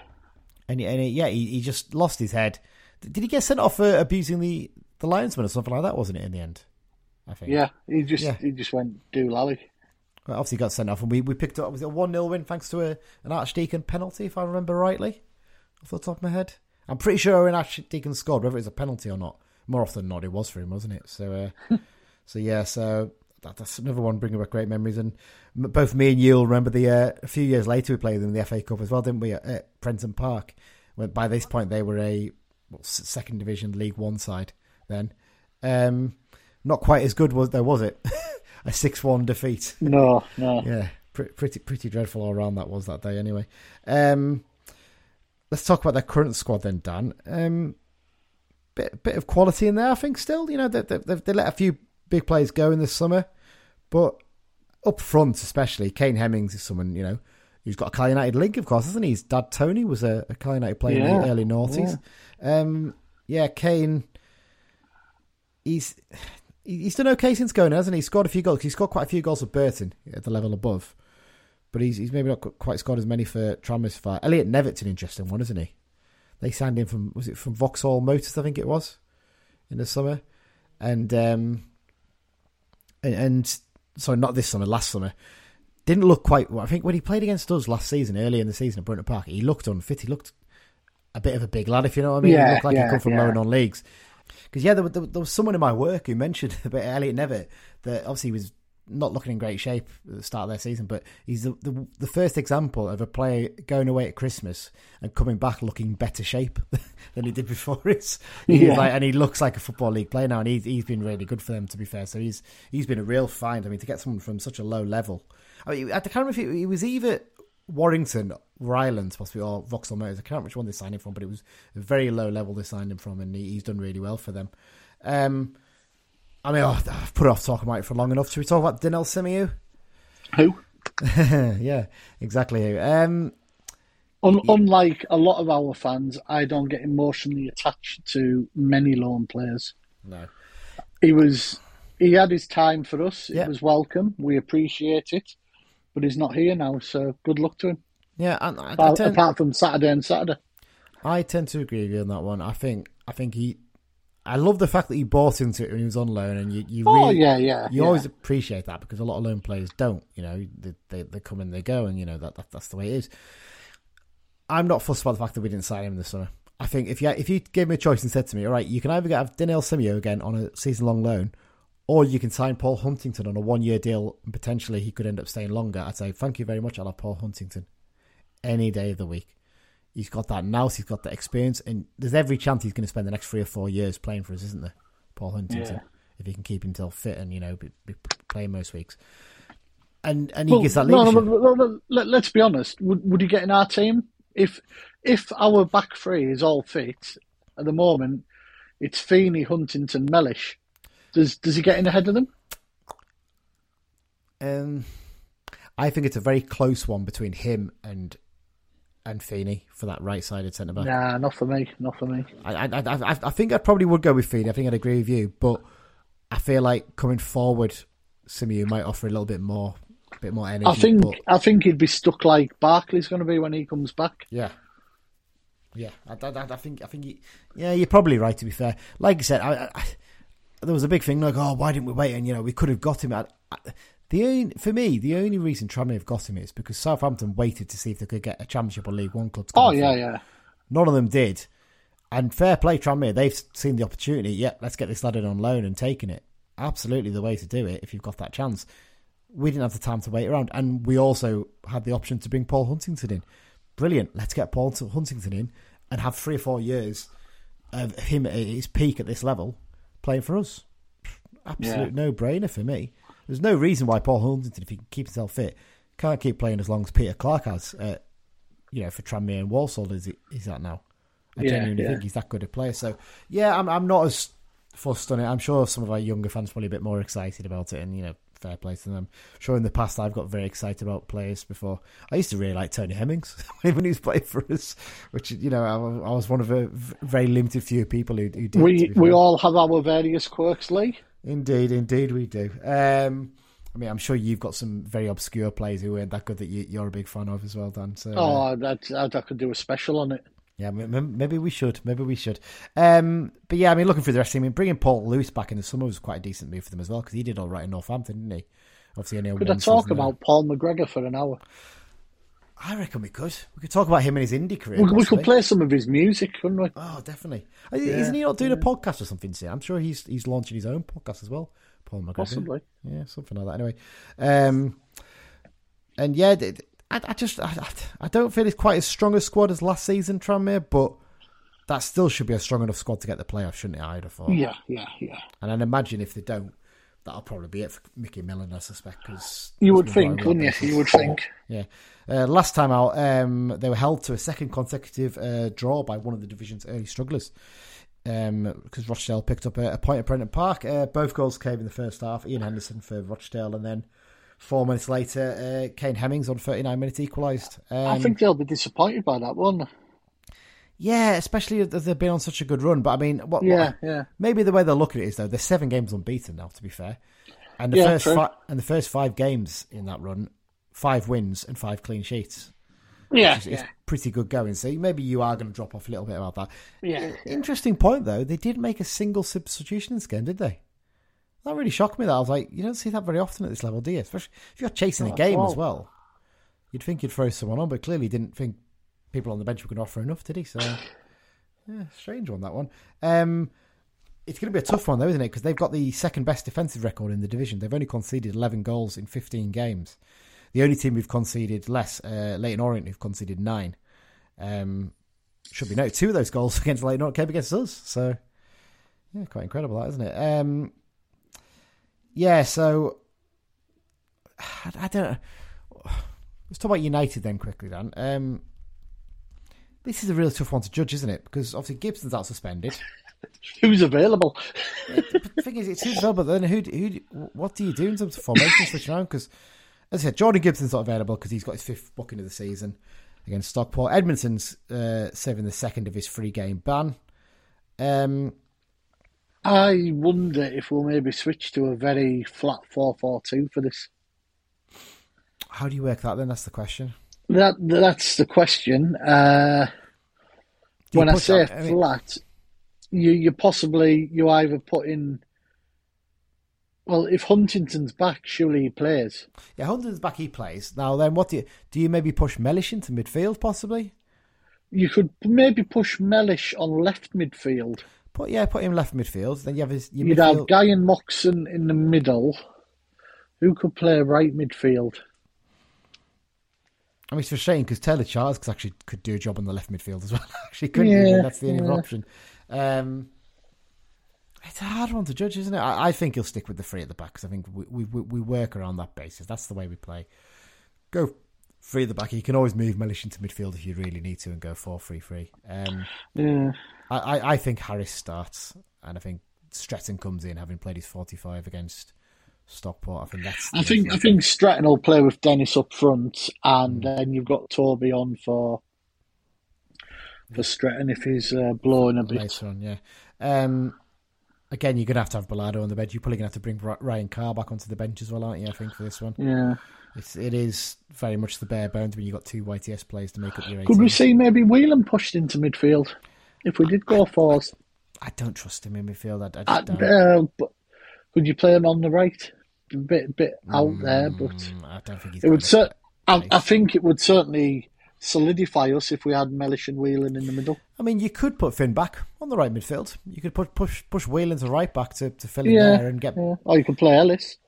And, and he, yeah, he, he just lost his head. Did he get sent off for abusing the, the linesman or something like that? Wasn't it in the end? I think. Yeah, he just Yeah. he just went do lally. Obviously got sent off, and we, we picked up. Was it a one 0 win thanks to a, an Archdeacon penalty, if I remember rightly, off the top of my head. I'm pretty sure an Archdeacon scored, whether it was a penalty or not. More often than not, it was for him, wasn't it? So, uh, so yeah, so that, that's another one bringing back great memories. And both me and you will remember the uh, a few years later we played them in the FA Cup as well, didn't we? At, at Prenton Park, When by this point they were a well, second division League One side. Then, um, not quite as good was there was it? a six-one defeat. No, no. Yeah, pretty pretty pretty dreadful all round that was that day. Anyway, um, let's talk about their current squad then, Dan. Um, bit bit of quality in there, I think. Still, you know, they they, they let a few big players go in this summer, but up front, especially Kane Hemmings is someone you know who's got a Cal United link, of course, isn't he? His dad Tony was a, a Cal United player in the early noughties. Um, yeah, Kane. He's he's done okay since going, hasn't he? He's scored a few goals. He scored quite a few goals for Burton at the level above, but he's he's maybe not quite scored as many for far. Elliot Nevitt's an interesting one, isn't he? They signed him from was it from Vauxhall Motors, I think it was, in the summer, and um, and, and sorry, not this summer, last summer. Didn't look quite. Well, I think when he played against us last season, early in the season at Brunton Park, he looked unfit. He looked a bit of a big lad, if you know what I mean. he Yeah, looked like yeah, he come from yeah. lower non leagues. Because yeah, there, was- there, there was someone in my work who mentioned about Elliot Nevitt that obviously was not looking in great shape at the start of their season, but he's the, the the first example of a player going away at Christmas and coming back looking better shape than he did before it. He's Yeah. like, and he looks like a football league player now, and he's he's been really good for them to be fair. So he's he's been a real find. I mean, to get someone from such a low level. I mean, I can't remember if he, it was either Warrington, Rylands, possibly, or Vauxhall Motors. I can't remember which one they signed him from, but it was a very low level they signed him from, and he, he's done really well for them. Um, I mean, oh, I've put off talking about it for long enough. Should we talk about Dynel Simeu? Who? yeah, exactly. Um, Un- unlike a lot of our fans, I don't get emotionally attached to many loan players. no. He was, he had his time for us. It Yeah. was welcome. We appreciate it, but he's not here now. So good luck to him. Yeah, and I, I, Apart, tend, apart from Saturday and Saturday. I tend to agree with you on that one. I think I think he. I love the fact that he bought into it when he was on loan, and you, you Oh really, yeah, yeah. you yeah. always appreciate that because a lot of loan players don't. You know, they they, they come and they go, and you know that, that that's the way it is. I'm not fussed about the fact that we didn't sign him this summer. I think if you if you gave me a choice and said to me, all right, you can either get have Dynel Simeu again on a season long loan, or you can sign Paul Huntington on a one year deal and potentially he could end up staying longer. I'd say thank you very much. I'll have Paul Huntington any day of the week. He's got that nous, he's got that experience, and there's every chance he's going to spend the next three or four years playing for us, isn't there? Paul Huntington, Yeah. if he can keep himself fit and you know be, be playing most weeks, and and he Well, gives that leadership. no, no, no, let, let's be honest. Would, would he get in our team if if our back three is all fit at the moment? It's Feeney, Huntington, Mellish. Does does he get in ahead of them? Um, I think it's a very close one between him and and Feeney for that right-sided centre back. Nah, not for me. Not for me. I, I, I, I- think I probably would go with Feeney. I think I'd agree with you, but I feel like coming forward, Simeu might offer a little bit more, a bit more energy. I think but- I think he'd be stuck like Barclay's going to be when he comes back. Yeah. Yeah, I, I, I think I think you, yeah, you're probably right. To be fair, like I said, I, I, there was a big thing like, oh, why didn't we wait? And you know, we could have got him. At, the only, for me, the only reason Tranmere have got him is because Southampton waited to see if they could get a Championship or League One club. Oh yeah, yeah. None of them did. And fair play, Tranmere. They've seen the opportunity. Yeah, let's get this lad in on loan and taking it. Absolutely the way to do it if you've got that chance. We didn't have the time to wait around. And we also had the option to bring Paul Huntington in. Brilliant. Let's get Paul Huntington in and have three or four years of him at his peak at this level playing for us. Absolute no brainer for me. There's no reason why Paul Huntington, if he can keep himself fit, can't keep playing as long as Peter Clarke has. Uh, you know, for Tranmere and Walsall is is that now? I Yeah, genuinely yeah. think he's that good a player. So yeah, I'm I'm not as fussed on it. I'm sure some of our younger fans are probably a bit more excited about it, and you know, fair play to them. Sure, in the past I've got very excited about players before. I used to really like Tony Hemmings when he was playing for us, which you know I, was- I was one of a very limited few people who, who did. We we all have our various quirks, Lee. Indeed, indeed, we do. Um, I mean, I'm sure you've got some very obscure players who weren't that good that you, you're a big fan of as well, Dan. So, uh, Oh, that I, I could do a special on it. Yeah, maybe we should. Maybe we should. Um, but yeah, I mean, looking through the rest of the team, I mean, bringing Paul Lewis back in the summer was quite a decent move for them as well because he did all right in Northampton, didn't he? Obviously, only Could I talk season there. about Paul McGregor for an hour? I reckon we could. We could talk about him and his indie career. We, we could play some of his music, couldn't we? Oh, definitely. Isn't he not doing a podcast or something soon? I'm sure he's he's launching his own podcast as well. Paul McGregor. Possibly. Yeah, something like that. Anyway, um, and yeah, I, I just I, I don't feel it's quite as strong a squad as last season, Tranmere, but that still should be a strong enough squad to get the playoffs, shouldn't it? I'd have thought. Yeah, yeah, yeah. And I'd imagine if they don't, that'll probably be it for Micky Mellon, I suspect. Cause You would think, wouldn't you? reliable. You would think. Yeah. Uh, last time out, um, they were held to a second consecutive uh, draw by one of the division's early strugglers. Um, because Rochdale picked up a, a point at Prenton Park. Uh, both goals came in the first half. Ian Henderson for Rochdale, and then four minutes later, uh, Kane Hemmings on 39 minutes equalised. Um, I think they'll be disappointed by that one. yeah, especially as they've been on such a good run. But I mean, what, Yeah, what- yeah. maybe the way they look at it is though they're seven games unbeaten now. To be fair, and the Yeah, first fi- and the first five games in that run, five wins and five clean sheets. Yeah, It's, it's pretty good going. So maybe you are going to drop off a little bit about that. yeah. Interesting point though. They did make a single substitution in this game, did they? That really shocked me. That I was like, you don't see that very often at this level, do you? Especially if you're chasing a game at as well. You'd think you'd throw someone on, but clearly didn't think people on the bench were going to offer enough, did he? So, yeah, strange one that one. Um, it's going to be a tough one though, isn't it? Because they've got the second best defensive record in the division. They've only conceded 11 goals in 15 games. The only team who've conceded less, uh, Leyton Orient, who've conceded nine. Um, should be noted, two of those goals against Leyton Orient came against us. So, yeah, quite incredible, that isn't it? Um, yeah, so I, I don't. Let's talk about United then quickly, Dan. Um, this is a really tough one to judge, isn't it? Because obviously Gibson's out suspended. Who's available? The thing is, it's who's available. Then who? Who? What do you do in terms of formation switching around? Because as I said, Jordan Gibson's not available because he's got his fifth booking of the season against Stockport. Edmondson's uh, serving the second of his free game ban. Um, I wonder if we'll maybe switch to a very flat 4 4 2 for this. how do you work that? Then that's the question. That That's the question. Uh, when I say that? I mean- flat, you, you possibly, you either put in. Well, if Huntington's back, surely he plays. Yeah, Huntington's back. He plays now. Then what do you do? You maybe push Mellish into midfield, possibly. You could maybe push Mellish on left midfield. Put yeah, put him left midfield. Then you have his You'd midfield. have Guy and Moxon in the middle. Who could play right midfield? I mean, it's frustrating because Taylor Charters actually could do a job on the left midfield as well. actually, couldn't Yeah, he? That's the only yeah. option. Um, it's a hard one to judge, isn't it? I, I think he'll stick with the three at the back because I think we we we work around that basis. That's the way we play. Go three at the back. You can always move Mellish into midfield if you really need to and go four three three. Um, Yeah. I, I, I think Harris starts, and I think Stretton comes in having played his forty five against Stockport. I think that's. I think I think Stretton will play with Dennis up front, and then you've got Torby on for for Stretton if he's uh, blowing a bit. later on, yeah. Um, again, you're gonna have to have Bellado on the bench. You're probably gonna have to bring Ry- Ryan Carr back onto the bench as well, aren't you? I think for this one, Yeah. It's it is very much the bare bones when you have got two YTS players to make up your. 18. Could we see maybe Whelan pushed into midfield if we did go fours? I don't trust him in midfield. I, I just don't. uh, but could you play him on the right? A bit bit out there, but Mm, I don't think he's. it would. got Cer- I. I think it would certainly solidify us if we had Mellish and Whelan in the middle. I mean, you could put Finn back on the right midfield. You could put push push Whelan to right back to, to fill in Yeah, there and get. yeah. Or you could play Ellis.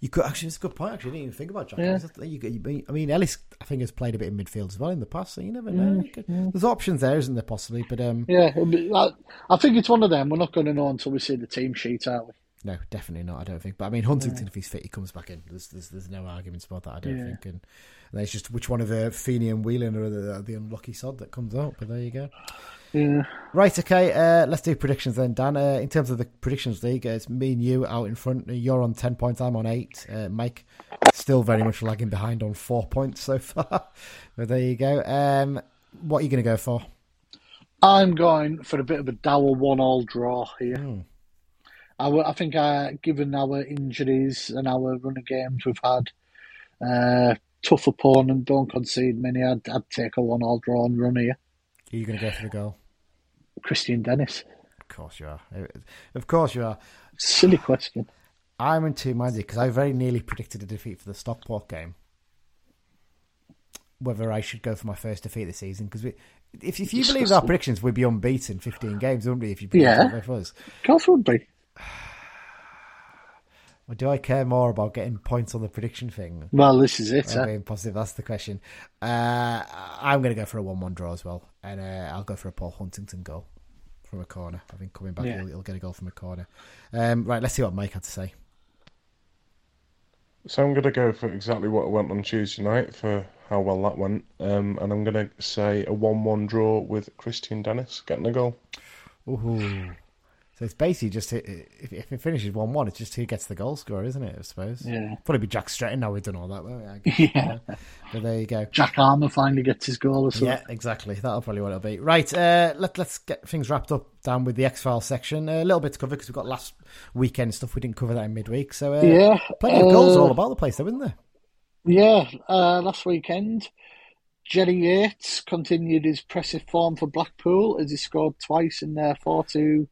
You could actually. It's a good point. Actually, I didn't even think about Jack. Yeah. You could- you- I mean, Ellis, I think has played a bit in midfield as well in the past, so you never know. You could- There's options there, isn't there? Possibly, but um, Yeah, be- I, I think it's one of them. We're not going to know until we see the team sheet, are we? No, definitely not. I don't think. But I mean, Huntington, if he's fit, he comes back in. There's there's, there's no arguments about that. I don't Yeah. think. And, and it's just which one of the Feeney and Whelan are the, the unlucky sod that comes out. But there you go. Yeah. Right. Okay. Uh, let's do predictions then, Dan. Uh, in terms of the predictions league, uh, it's me and you out in front. You're on ten points. I'm on eight. Uh, Mike still very much lagging behind on four points so far. but there you go. Um, what are you going to go for? I'm going for a bit of a dour one-all draw here. Hmm. I, w- I think, uh, given our injuries and our run of games we've had, uh, tough opponent, don't concede many. I'd, I'd take a one-all draw and run here. Are you going to go for the goal? Kristian Dennis. Of course you are. Of course you are. Silly question. I'm in two minds because I very nearly predicted a defeat for the Stockport game. Whether I should go for my first defeat this season because if if you believe our predictions, we'd be unbeaten 15 games, wouldn't we? If you believe Yeah. of us, Of course would be. Or do I care more about getting points on the prediction thing? Well, this is it. Or eh? being positive, that's the question. Uh, I'm going to go for a 1 1 draw as well. And uh, I'll go for a Paul Huntington goal from a corner. I think coming back, Yeah. he'll, he'll get a goal from a corner. Um, right, let's see what Mike had to say. So I'm going to go for exactly what went on Tuesday night for how well that went, um, and I'm going to say a one-one draw with Kristian Dennis getting a goal. Ooh. So it's basically just if, if it finishes 1 1, it's just who gets the goal score, isn't it? I suppose. Yeah. Probably be Jack Stretton now we've done all that. won't we? I guess, Yeah. But there you go. Jack Armer finally gets his goal well. Yeah, exactly. That'll probably what it'll be. Right, uh, let, let's get things wrapped up down with the X Files section. a little bit to cover because we've got last weekend stuff. We didn't cover that in midweek. So, uh, Yeah, plenty of goals uh, all about the place, though, isn't there? Yeah, uh, last weekend, Jerry Yates continued his impressive form for Blackpool as he scored twice in their 4 2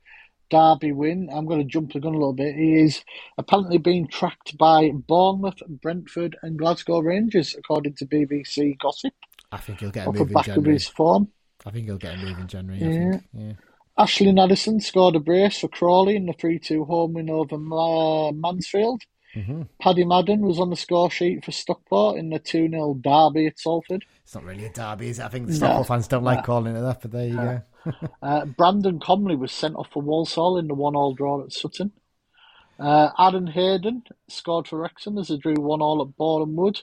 Derby win. I'm going to jump the gun a little bit. He is apparently being tracked by Bournemouth, Brentford, and Glasgow Rangers, according to BBC Gossip, I think he'll get a off the move in back of January. his form. I think he'll get a move in January. Yeah. Yeah. Ashley Nadesan scored a brace for Crawley in the 3 2 home win over Mansfield. hmm Paddy Madden was on the score sheet for Stockport in the 2 0 derby at Salford. It's not really a derby, is it? I think the No. Fans don't like calling it that, but there you go. Uh, Brandon Comley was sent off for Walsall in the one all draw at Sutton. Uh, Aaron Hayden scored for Wrexham as they drew one all at Boreham Wood.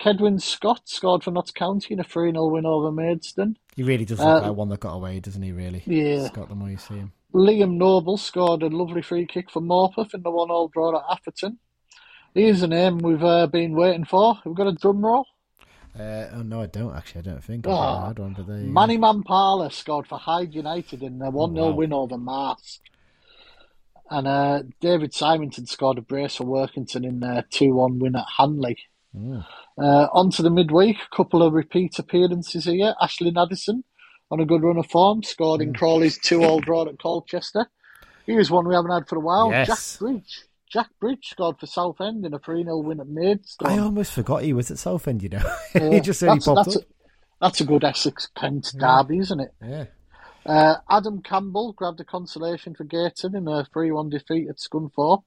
Cedwyn Scott scored for Notts County in a 3 0 win over Maidstone. He really does look Uh, like one that got away, doesn't he, really? Yeah. Scott, the more you see him. Liam Noble scored a lovely free kick for Morpeth in the one all draw at Atherton. Here's a name we've uh, been waiting for. We've got a drum roll. Uh, oh, no, I don't, actually. I don't think. I've Oh, had one, but go. Manny Mampala scored for Hyde United in their 1 0 wow. win over Mars. And uh, David Symington scored a brace for Workington in their 2 1 win at Hanley. Mm. Uh, on to the midweek, a couple of repeat appearances here. Ashley Nadesan on a good run of form, scored Hmm. in Crawley's 2 all draw at Colchester. Here's one we haven't had for a while Yes. Jack Bridge. Jack Bridge scored for Southend in a 3 0 win at Maidstone. I almost forgot he was at Southend, you know. Yeah, he just only that's, popped that's up. A, that's a good Essex Kent derby, isn't it? Yeah. Uh, Adam Campbell grabbed a consolation for Gayton in a 3 1 defeat at Scunthorpe.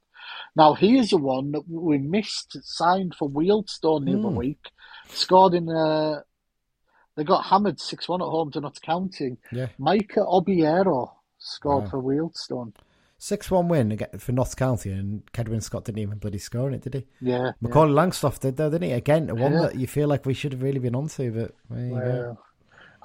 Now, here's the one that we missed, signed for Wealdstone the other Hmm. week. Scored in, uh, they got hammered 6 1 at home to Notts County. Yeah. Micah Obiero scored Wow. for Wealdstone. 6 1 win for Notts County, and Cedwyn Scott didn't even bloody score in it, did he? Yeah. Macaulay Langstaff did, though, didn't he? Again, a one Yeah. that you feel like we should have really been onto, but there you go. Well,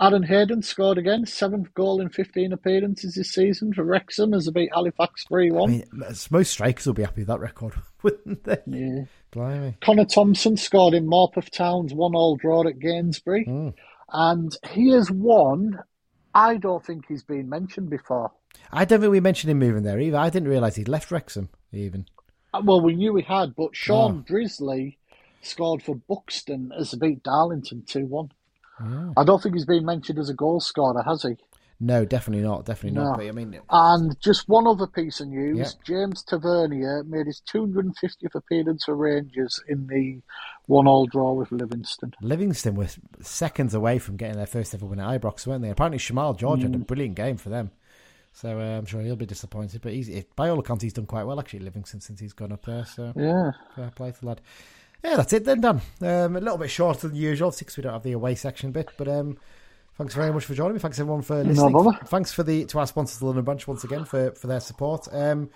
Aaron Hayden scored again, seventh goal in 15 appearances this season for Wrexham as they beat Halifax 3 I 1. mean, most strikers will be happy with that record, wouldn't they? Yeah. Blimey. Connor Thompson scored in Morpeth Town's one all draw at Gainsborough. Mm. And here's one I don't think he's been mentioned before. I don't think we mentioned him moving there either. I didn't realise he'd left Wrexham, even. Uh, Well, we knew he had, but Sean Oh. Drisley scored for Buxton as beat Darlington 2 1. Yeah. I don't think he's been mentioned as a goal scorer, has he? No, definitely not. Definitely No. not. But I mean, And just one other piece of news Yeah. James Tavernier made his 250th appearance for Rangers in the one all draw with Livingston. Livingston were seconds away from getting their first ever win at Ibrox, weren't they? Apparently, Shamal George had a brilliant game for them. So uh, I'm sure he'll be disappointed. But he's, it, by all accounts, he's done quite well, actually, Livingston, since he's gone up there. So Yeah. fair play to the lad. Yeah, that's it then, Dan. Um, a little bit shorter than usual, because we don't have the away section bit. But um, thanks very much for joining me. Thanks everyone for listening. bother. Thanks for the to our sponsors, the London Branch, once again for for their support. Um,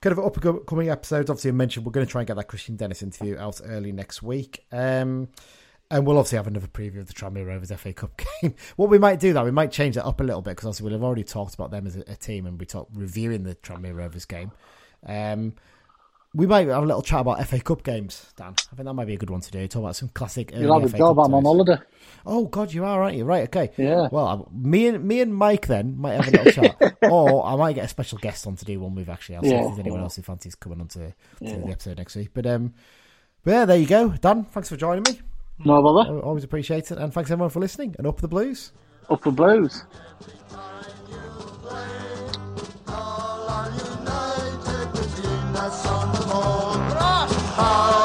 kind of upcoming episodes. Obviously, I mentioned we're going to try and get that Kristian Dennis interview out early next week. Um, and we'll obviously have another preview of the Tranmere Rovers FA Cup game. what we might do, though, we might change that up a little bit because obviously we'll have already talked about them as a, a team and we talked reviewing the Tranmere Rovers game. Um, we might have a little chat about FA Cup games, Dan. I think that might be a good one to do. Talk about some classic. You'll have a FA job. Cup I'm on holiday. Oh God, you are, aren't you? Right, okay. Yeah. Well, me and me and Mike then might have a little chat, or I might get a special guest on to do one with. Actually, I'll see Yeah, if there's anyone else who fancies coming on to, to Yeah. the episode next week. But um, but yeah, there you go, Dan. Thanks for joining me. No bother. Always appreciate it. And thanks everyone for listening. And up the blues. Up the blues. Oh.